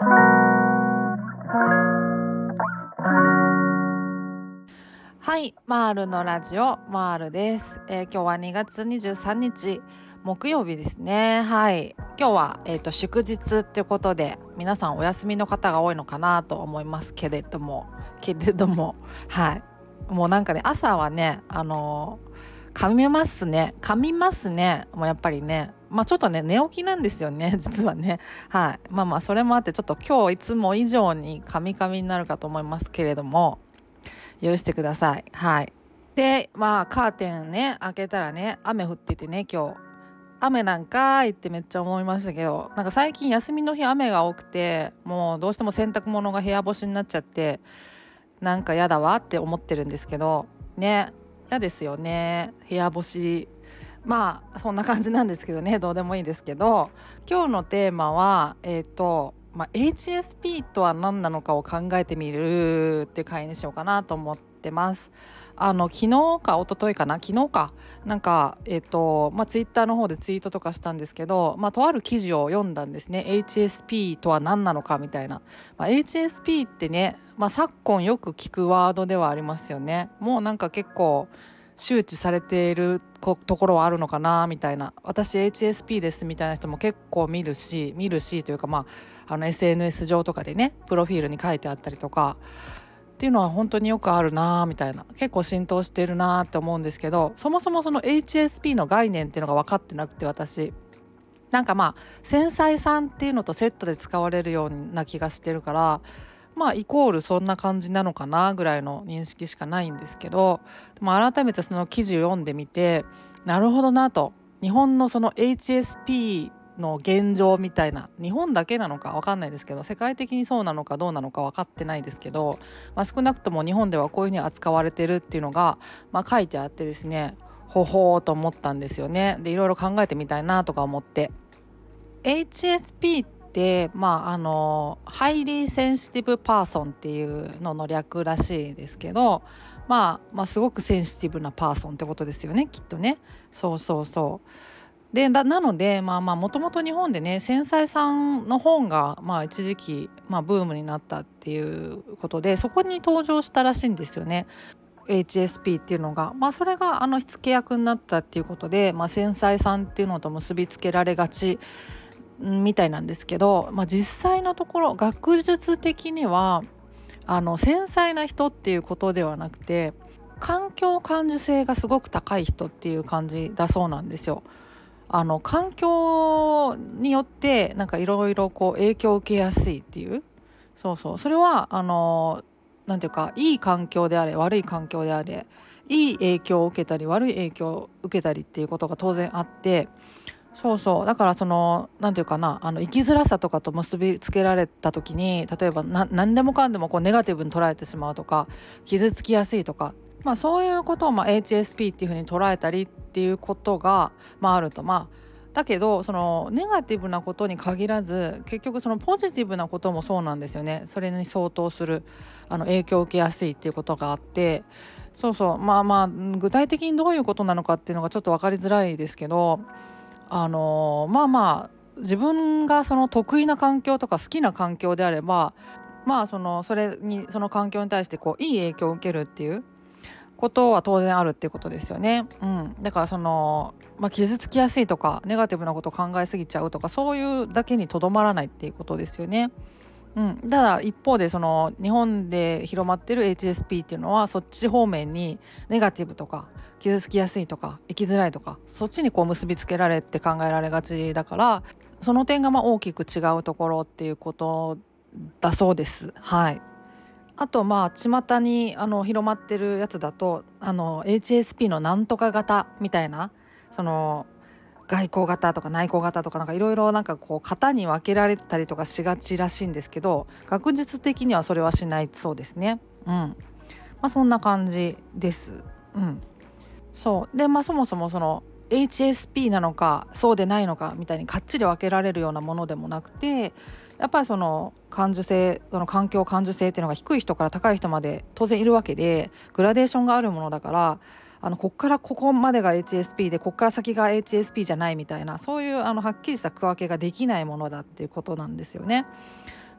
はいマールのラジオマールです、えー、今日は2月23日木曜日ですね。はい。今日は、えーと、祝日っていうことで皆さんお休みの方が多いのかなと思いますけれどもけれどもはい。もうなんかね朝はねあのー、噛みますね。噛みますね。もうやっぱりね。まあちょっとね寝起きなんですよね。実はね。はい。まあまあそれもあってちょっと今日いつも以上にカミカミになるかと思いますけれども。許してください。はい。でまあカーテンね開けたらね雨降っててね今日。雨なんかいってめっちゃ思いましたけど。なんか最近休みの日雨が多くてもうどうしても洗濯物が部屋干しになっちゃってなんか嫌だわって思ってるんですけど。ね。嫌ですよね。部屋干し。まあそんな感じなんですけどね。どうでもいいですけど。今日のテーマはえっ、ー、とまあ、HSP とは何なのかを考えてみるって会にしようかなと思ってます。あの昨日か一昨日かな？昨日か。なんかえっ、ー、とまあツイッターの方でツイートとかしたんですけどまあとある記事を読んだんですね。HSP とは何なのかみたいな、まあ、HSP ってね、まあ、昨今よく聞くワードではありますよね。もうなんか結構周知されているところはあるのかなみたいな。私 HSP ですみたいな人も結構見るし見るしというかまああの SNS 上とかでねプロフィールに書いてあったりとか。っていうのは本当によくあるなみたいな。結構浸透してるなって思うんですけどそもそもその HSP の概念っていうのが分かってなくて私。なんかまあ繊細さんっていうのとセットで使われるような気がしてるからまあイコールそんな感じなのかなぐらいの認識しかないんですけどでも改めてその記事を読んでみてなるほどなと。日本のその HSP の現状みたいな日本だけなのか分かんないですけど世界的にそうなのかどうなのか分かってないですけど、まあ、少なくとも日本ではこういうふうに扱われてるっていうのが、まあ、書いてあってですねほほーと思ったんですよね。でいろいろ考えてみたいなとか思って。HSP ってまああの Highly Sensitive Person っていうのの略らしいですけど、まあ、まあすごくセンシティブなパーソンってことですよねきっとね。そうそうそう。でなのでまあまあもともと日本でね繊細さんの本がまあ一時期、まあ、ブームになったっていうことでそこに登場したらしいんですよね。HSP っていうのが、まあ、それがあの火付け役になったっていうことで、まあ、繊細さんっていうのと結びつけられがちみたいなんですけど、まあ、実際のところ学術的にはあの繊細な人っていうことではなくて環境感受性がすごく高い人っていう感じだそうなんですよ。あの環境によってなんかいろいろこう影響を受けやすいっていう。そうそう。それはあのなんていうかいい環境であれ悪い環境であれいい影響を受けたり悪い影響を受けたりっていうことが当然あってそうそう。だからその何て言うかなあの生きづらさとかと結びつけられた時に例えば何でもかんでもこうネガティブに捉えてしまうとか傷つきやすいとかまあ、そういうことをまあ HSP っていうふうに捉えたりっていうことが、まあ、あると。まあだけどそのネガティブなことに限らず結局そのポジティブなこともそうなんですよね。それに相当するあの影響を受けやすいっていうことがあって。そうそう。まあまあ具体的にどういうことなのかっていうのがちょっと分かりづらいですけどあのまあまあ自分がその得意な環境とか好きな環境であればまあそのそれにその環境に対してこういい影響を受けるっていうことは当然あるっていうことですよね。うん、だからその、まあ、傷つきやすいとかネガティブなことを考えすぎちゃうとかそういうだけにとどまらないっていうことですよね。うん、ただ一方でその日本で広まってる HSP っていうのはそっち方面にネガティブとか傷つきやすいとか生きづらいとかそっちにこう結びつけられて考えられがちだからその点がまあ大きく違うところっていうことだそうです。はいあとまあ巷にあの広まってるやつだとあの HSP のなんとか型みたいなその外交型とか内向型とかなんかいろいろなんかこう型に分けられたりとかしがちらしいんですけど学術的にはそれはしないそうですね。うんまあ、そんな感じです。うん、そうでまあそもそもその HSP なのかそうでないのかみたいにかっちり分けられるようなものでもなくてやっぱりその感受性その環境感受性っていうのが低い人から高い人まで当然いるわけでグラデーションがあるものだからあのこっからここまでが HSP でこっから先が HSP じゃないみたいなそういうあのはっきりした区分けができないものだっていうことなんですよね。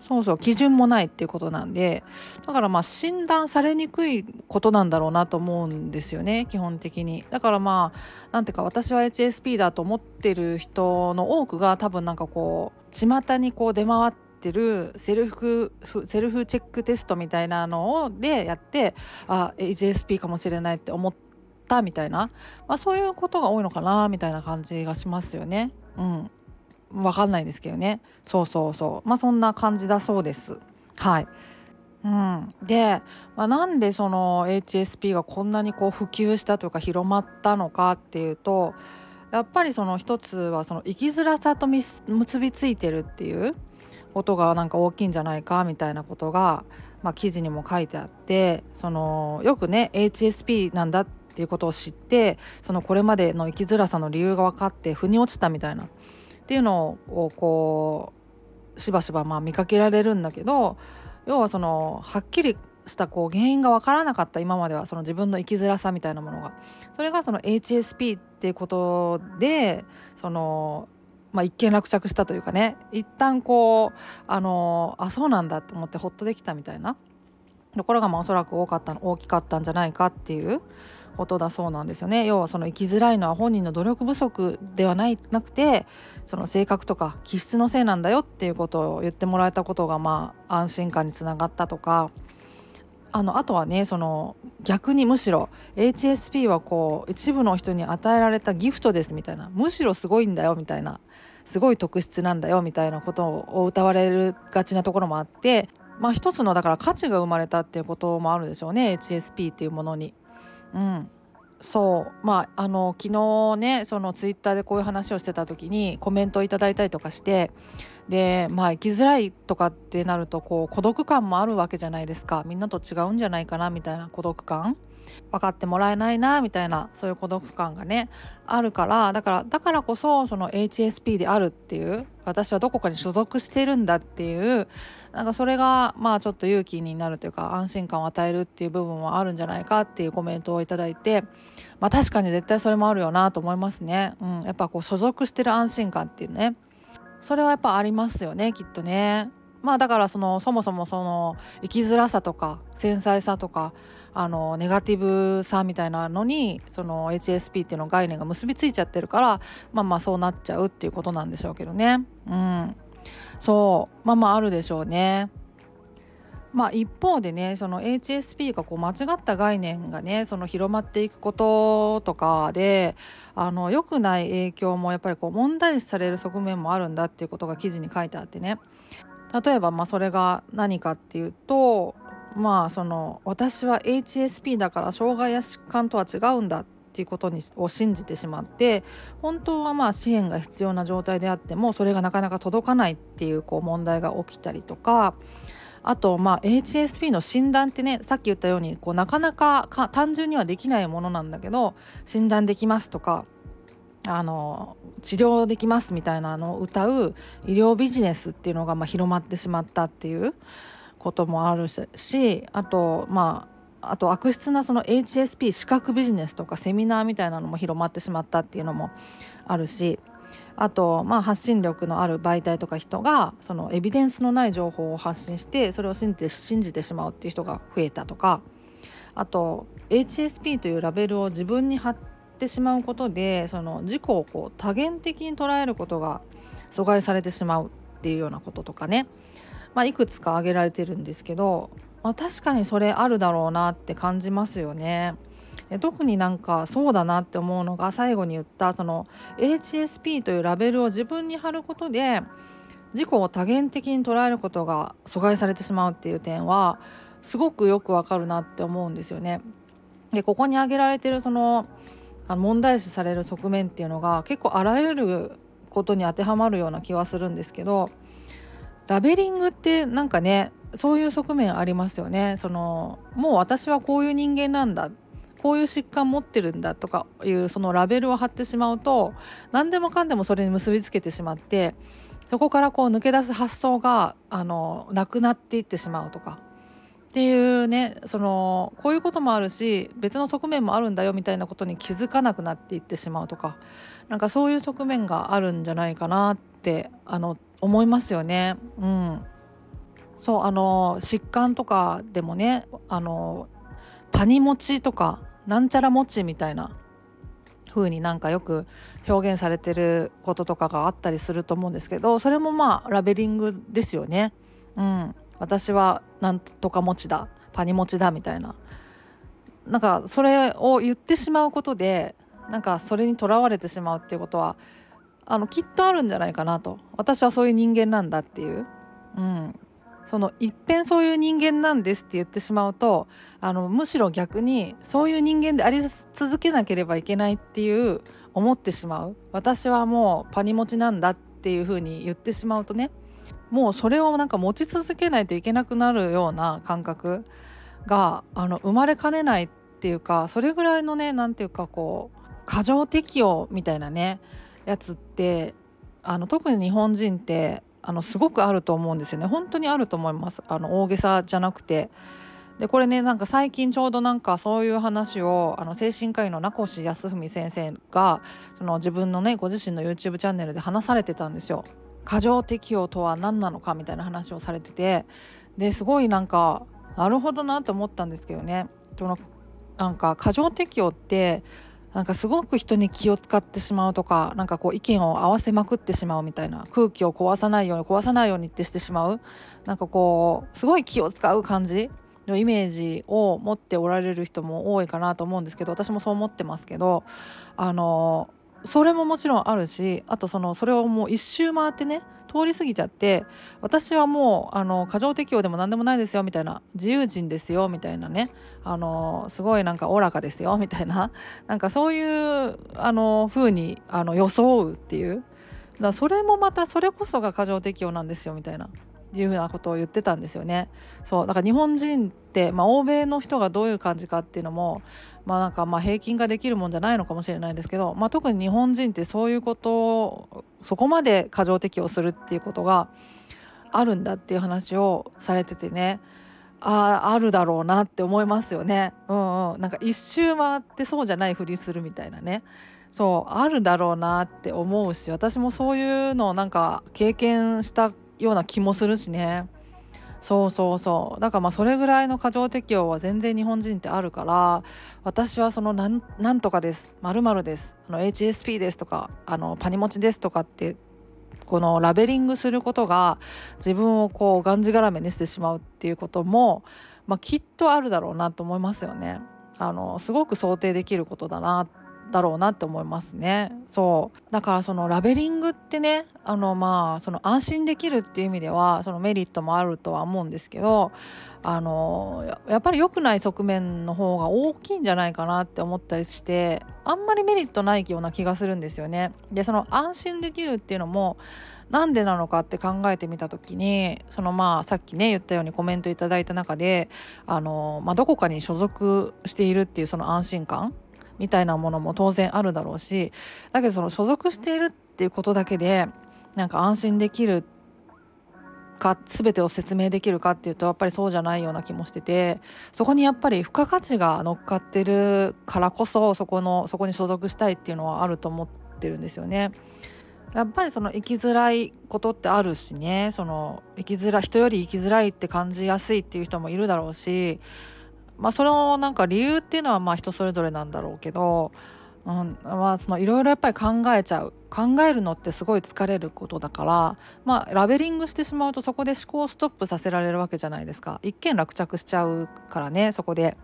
そうそう基準もないっていうことなんでだからまあ診断されにくいことなんだろうなと思うんですよね基本的に。だからまあなんていうか私は HSP だと思ってる人の多くが多分なんかこう巷にこう出回ってるセルフセルフチェックテストみたいなのをでやってあ HSP かもしれないって思ったみたいな、まあ、そういうことが多いのかなみたいな感じがしますよね。うん、分かんないですけどね。そうそうそう。まあそんな感じだそうです。はい。うん、で、まあ、なんでその HSP がこんなにこう普及したというか広まったのかっていうとやっぱりその一つはその生きづらさと結びついてるっていうことがなんか大きいんじゃないかみたいなことが、まあ、記事にも書いてあってそのよくね HSP なんだっていうことを知ってそのこれまでの生きづらさの理由が分かって腑に落ちたみたいなっていうのをこうしばしばまあ見かけられるんだけど要はそのはっきりしたこう原因が分からなかった今まではその自分の生きづらさみたいなものが。それがその HSP っていうことでそのまあ、一見落着したというかね一旦こうあのあそうなんだと思ってほっとできたみたいな。ところがまあおそらく多かった大きかったんじゃないかっていうことだそうなんですよね。要はその生きづらいのは本人の努力不足ではないなくてその性格とか気質のせいなんだよっていうことを言ってもらえたことがまあ安心感につながったとか。あのあとはねその逆にむしろ HSP はこう一部の人に与えられたギフトですみたいなむしろすごいんだよみたいなすごい特質なんだよみたいなことを歌われるがちなところもあってまあ一つのだから価値が生まれたっていうこともあるでしょうね HSP っていうものに。うん、そう。まああの昨日ねそのツイッターでこういう話をしてた時にコメントをいただいたりとかしてでまあ生きづらいとかってなるとこう孤独感もあるわけじゃないですか。みんなと違うんじゃないかなみたいな孤独感。分かってもらえないなみたいなそういう孤独感がねあるからだからだからこそその HSP であるっていう私はどこかに所属してるんだっていうなんかそれがまあちょっと勇気になるというか安心感を与えるっていう部分もあるんじゃないかっていうコメントを頂いてまあ確かに絶対それもあるよなと思いますね。うん、やっぱこう所属してる安心感っていうねそれはやっぱありますよねきっとね。まあだからそのそもそもその生きづらさとか繊細さとかあのネガティブさみたいなのにその HSP っていうの概念が結びついちゃってるからまあまあそうなっちゃうっていうことなんでしょうけどね。うんそうまあまああるでしょうね。まあ、一方でねその HSP がこう間違った概念がねその広まっていくこととかであの良くない影響もやっぱりこう問題視される側面もあるんだっていうことが記事に書いてあってね例えばまあそれが何かっていうとまあその私は HSP だから障害や疾患とは違うんだっっていうことにを信じてしまって本当はまあ支援が必要な状態であってもそれがなかなか届かないっていうこう問題が起きたりとかあとまあ HSP の診断ってねさっき言ったようにこうなかなか単純にはできないものなんだけど診断できますとかあの治療できますみたいなのを歌う医療ビジネスっていうのがまあ広まってしまったっていうこともあるしあとまああと悪質なその HSP 資格ビジネスとかセミナーみたいなのも広まってしまったっていうのもあるしあとまあ発信力のある媒体とか人がそのエビデンスのない情報を発信してそれを信じて信じてしまうっていう人が増えたとかあと HSP というラベルを自分に貼ってしまうことでその自己をこう多元的に捉えることが阻害されてしまうっていうようなこととかねまあ、いくつか挙げられてるんですけど、まあ、確かにそれあるだろうなって感じますよね。特になんかそうだなって思うのが最後に言ったその HSP というラベルを自分に貼ることで自己を多元的に捉えることが阻害されてしまうっていう点はすごくよくわかるなって思うんですよね。でここに挙げられてるその問題視される側面っていうのが結構あらゆることに当てはまるような気はするんですけどラベリングってなんかねそういう側面ありますよね。そのもう私はこういう人間なんだ。こういう疾患持ってるんだとかいうそのラベルを貼ってしまうと何でもかんでもそれに結びつけてしまってそこからこう抜け出す発想があのなくなっていってしまうとか。っていうねそのこういうこともあるし別の側面もあるんだよみたいなことに気づかなくなっていってしまうとか。なんかそういう側面があるんじゃないかなってあの思いますよね。うん。そうあの疾患とかでもねあのパニ持ちとかなんちゃら持ちみたいな風になんかよく表現されてることとかがあったりすると思うんですけどそれもまあラベリングですよね。うん、私はなんとか持ちだパニ持ちだみたいな。なんかそれを言ってしまうことでなんかそれにとらわれてしまうっていうことはあのきっとあるんじゃないかなと。私はそういう人間なんだっていう、うん、そのいっぺんそういう人間なんですって言ってしまうとあのむしろ逆にそういう人間であり続けなければいけないっていう思ってしまう。私はもうパニ持ちなんだっていうふうに言ってしまうとねもうそれをなんか持ち続けないといけなくなるような感覚があの生まれかねないっていうかそれぐらいのね何ていうかこう過剰適応みたいなねやつってあの特に日本人ってあのすごくあると思うんですよね本当にあると思いますあの大げさじゃなくてでこれねなんか最近ちょうどなんかそういう話をあの精神科医の名越康文先生がその自分のねご自身の YouTube チャンネルで話されてたんですよ。過剰適応とは何なのかみたいな話をされててですごいなんかなるほどなと思ったんですけどね。そのなんか過剰適応ってなんかすごく人に気を使ってしまうとかなんかこう意見を合わせまくってしまうみたいな空気を壊さないように壊さないようにってしてしまう。なんかこうすごい気を使う感じのイメージを持っておられる人も多いかなと思うんですけど私もそう思ってますけどあのそれももちろんあるしあとそのそれをもう一周回ってね通り過ぎちゃって私はもうあの過剰適応でも何でもないですよみたいな自由人ですよみたいなね。あのすごいなんかおおらかですよみたいな。なんかそういうあの風にあの装うっていう。だそれもまたそれこそが過剰適応なんですよみたいな。いうふうなことを言ってたんですよね。そうだから日本人って、まあ、欧米の人がどういう感じかっていうのも、まあ、なんかまあ平均化できるもんじゃないのかもしれないですけど、まあ、特に日本人ってそういうことをそこまで過剰適応するっていうことがあるんだっていう話をされててねあああるだろうなって思いますよね。うんうん、なんか一周回ってそうじゃないふりするみたいなね。そうあるだろうなって思うし私もそういうのをなんか経験したような気もするしね。そうそうそう。だからまあそれぐらいの過剰適応は全然日本人ってあるから私はそのなんとかです。〇〇です。あの HSP ですとかあのパニモチですとかってこのラベリングすることが自分をこうがんじがらめにしてしまうっていうことも、まあ、きっとあるだろうなと思いますよね。あのすごく想定できることだなだろうなって思いますねそうだからそのラベリングってねあのまあその安心できるっていう意味ではそのメリットもあるとは思うんですけどあのやっぱり良くない側面の方が大きいんじゃないかなって思ったりしてあんまりメリットないような気がするんですよね。でその安心できるっていうのもなんでなのかって考えてみた時にそのまあさっきね言ったようにコメントいただいた中であの、まあ、どこかに所属しているっていうその安心感みたいなものも当然あるだろうしだけどその所属しているっていうことだけでなんか安心できるか全てを説明できるかっていうとやっぱりそうじゃないような気もしててそこにやっぱり付加価値が乗っかってるからこそそこのそこに所属したいっていうのはあると思ってるんですよね。やっぱりその生きづらいことってあるしねその生きづら人より生きづらいって感じやすいっていう人もいるだろうしまあそのなんか理由っていうのはまあ人それぞれなんだろうけど、うん、まあそのいろいろやっぱり考えちゃう考えるのってすごい疲れることだからまあラベリングしてしまうとそこで思考をストップさせられるわけじゃないですか。一見落着しちゃうからねそこで、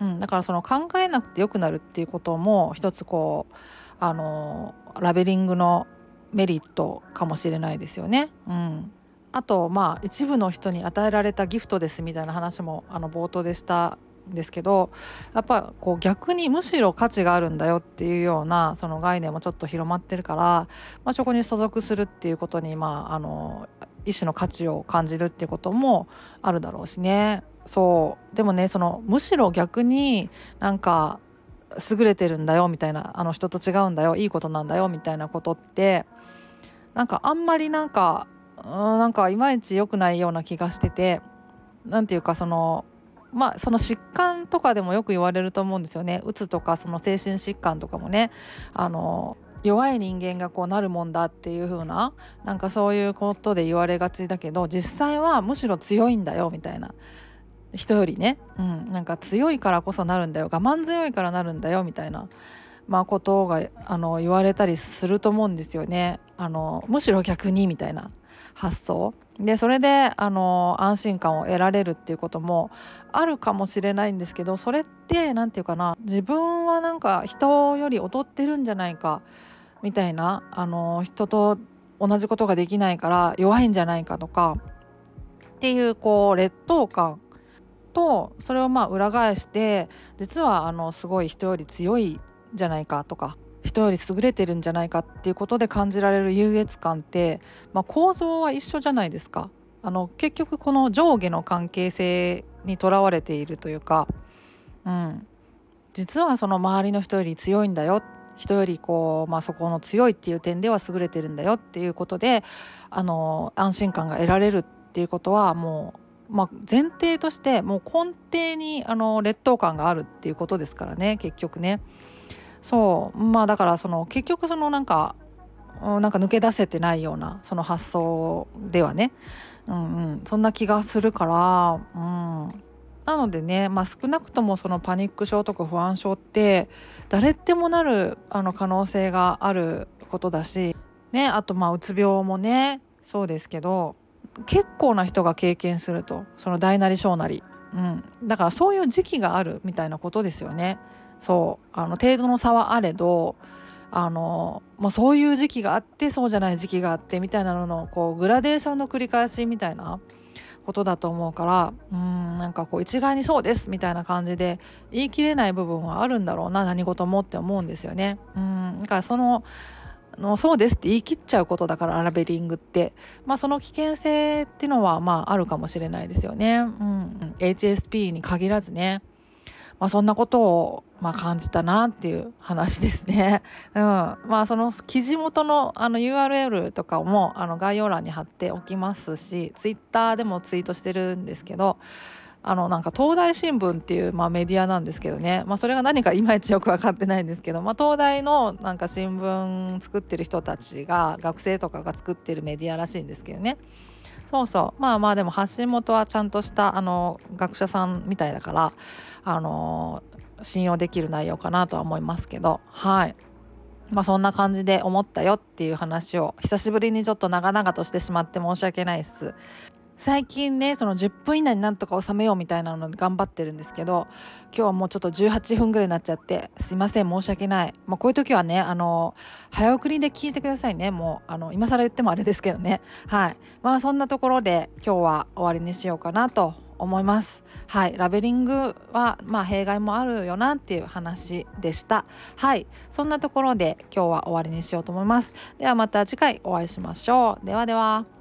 うん、だからその考えなくてよくなるっていうことも一つこうあのラベリングのメリットかもしれないですよね。うん。あとまあ一部の人に与えられたギフトですみたいな話もあの冒頭でしたですけどやっぱこう逆にむしろ価値があるんだよっていうようなその概念もちょっと広まってるから、まあ、そこに所属するっていうことに、まあ、あの一種の価値を感じるっていうこともあるだろうしね。そう。でもねそのむしろ逆になんか優れてるんだよみたいなあの人と違うんだよいいことなんだよみたいなことってなんかあんまりなんかうんなんかいまいち良くないような気がしてて何て言うかそのまあその疾患とかでもよく言われると思うんですよね。うつとかその精神疾患とかもね。あの弱い人間がこうなるもんだっていう風ななんかそういうことで言われがちだけど実際はむしろ強いんだよみたいな。人よりね、うん、なんか強いからこそなるんだよ。我慢強いからなるんだよみたいな、まあ、ことがあの言われたりすると思うんですよね。あのむしろ逆にみたいな。発想。でそれであの安心感を得られるっていうこともあるかもしれないんですけどそれって何て言うかな自分はなんか人より劣ってるんじゃないかみたいなあの人と同じことができないから弱いんじゃないかとかっていうこう劣等感とそれをまあ裏返して実はあのすごい人より強いじゃないかとか人より優れてるんじゃないかっていうことで感じられる優越感って、まあ、構造は一緒じゃないですか。あの結局この上下の関係性にとらわれているというか、うん、実はその周りの人より強いんだよ人よりこう、まあ、そこの強いっていう点では優れてるんだよっていうことであの安心感が得られるっていうことはもう、まあ、前提としてもう根底にあの劣等感があるっていうことですからね結局ね。そう。まあだからその結局そのなんかなんか抜け出せてないようなその発想ではね、うんうん、そんな気がするから、うん、なのでね、まあ、少なくともそのパニック症とか不安症って誰でもなるあの可能性があることだし、ね、あとまあうつ病もねそうですけど結構な人が経験すると。その大なり小なり、うん、だからそういう時期があるみたいなことですよね。そうあの程度の差はあれどあのもうそういう時期があってそうじゃない時期があってみたいなののこうグラデーションの繰り返しみたいなことだと思うからうんなんかこう一概にそうですみたいな感じで言い切れない部分はあるんだろうな何事もって思うんですよね。うんだからそののそうですって言い切っちゃうことだからラベリングって、まあ、その危険性っていうのはまああるかもしれないですよね。うん、HSP に限らずね。まあ、そんなことをまあ感じたなっていう話ですね。うん、まあその記事元のあの URL とかもあの概要欄に貼っておきますし Twitter でもツイートしてるんですけどあのなんか東大新聞っていう、まあ、メディアなんですけどね、まあ、それが何かいまいちよく分かってないんですけど、まあ、東大のなんか新聞作ってる人たちが学生とかが作ってるメディアらしいんですけどね。そうそう。まあまあでも発信元はちゃんとしたあの学者さんみたいだからあの信用できる内容かなとは思いますけど。はい。まあそんな感じで思ったよっていう話を久しぶりにちょっと長々としてしまって申し訳ないです。最近ねその10分以内になんとか収めようみたいなので頑張ってるんですけど今日はもうちょっと18分ぐらいになっちゃってすいません申し訳ない、まあ、こういう時はねあの早送りで聞いてくださいね。もうあの今更言ってもあれですけどね。はい。まあそんなところで今日は終わりにしようかなと思います。はい。ラベリングはまあ弊害もあるよなっていう話でした。はい。そんなところで今日は終わりにしようと思います。ではまた次回お会いしましょう。ではでは。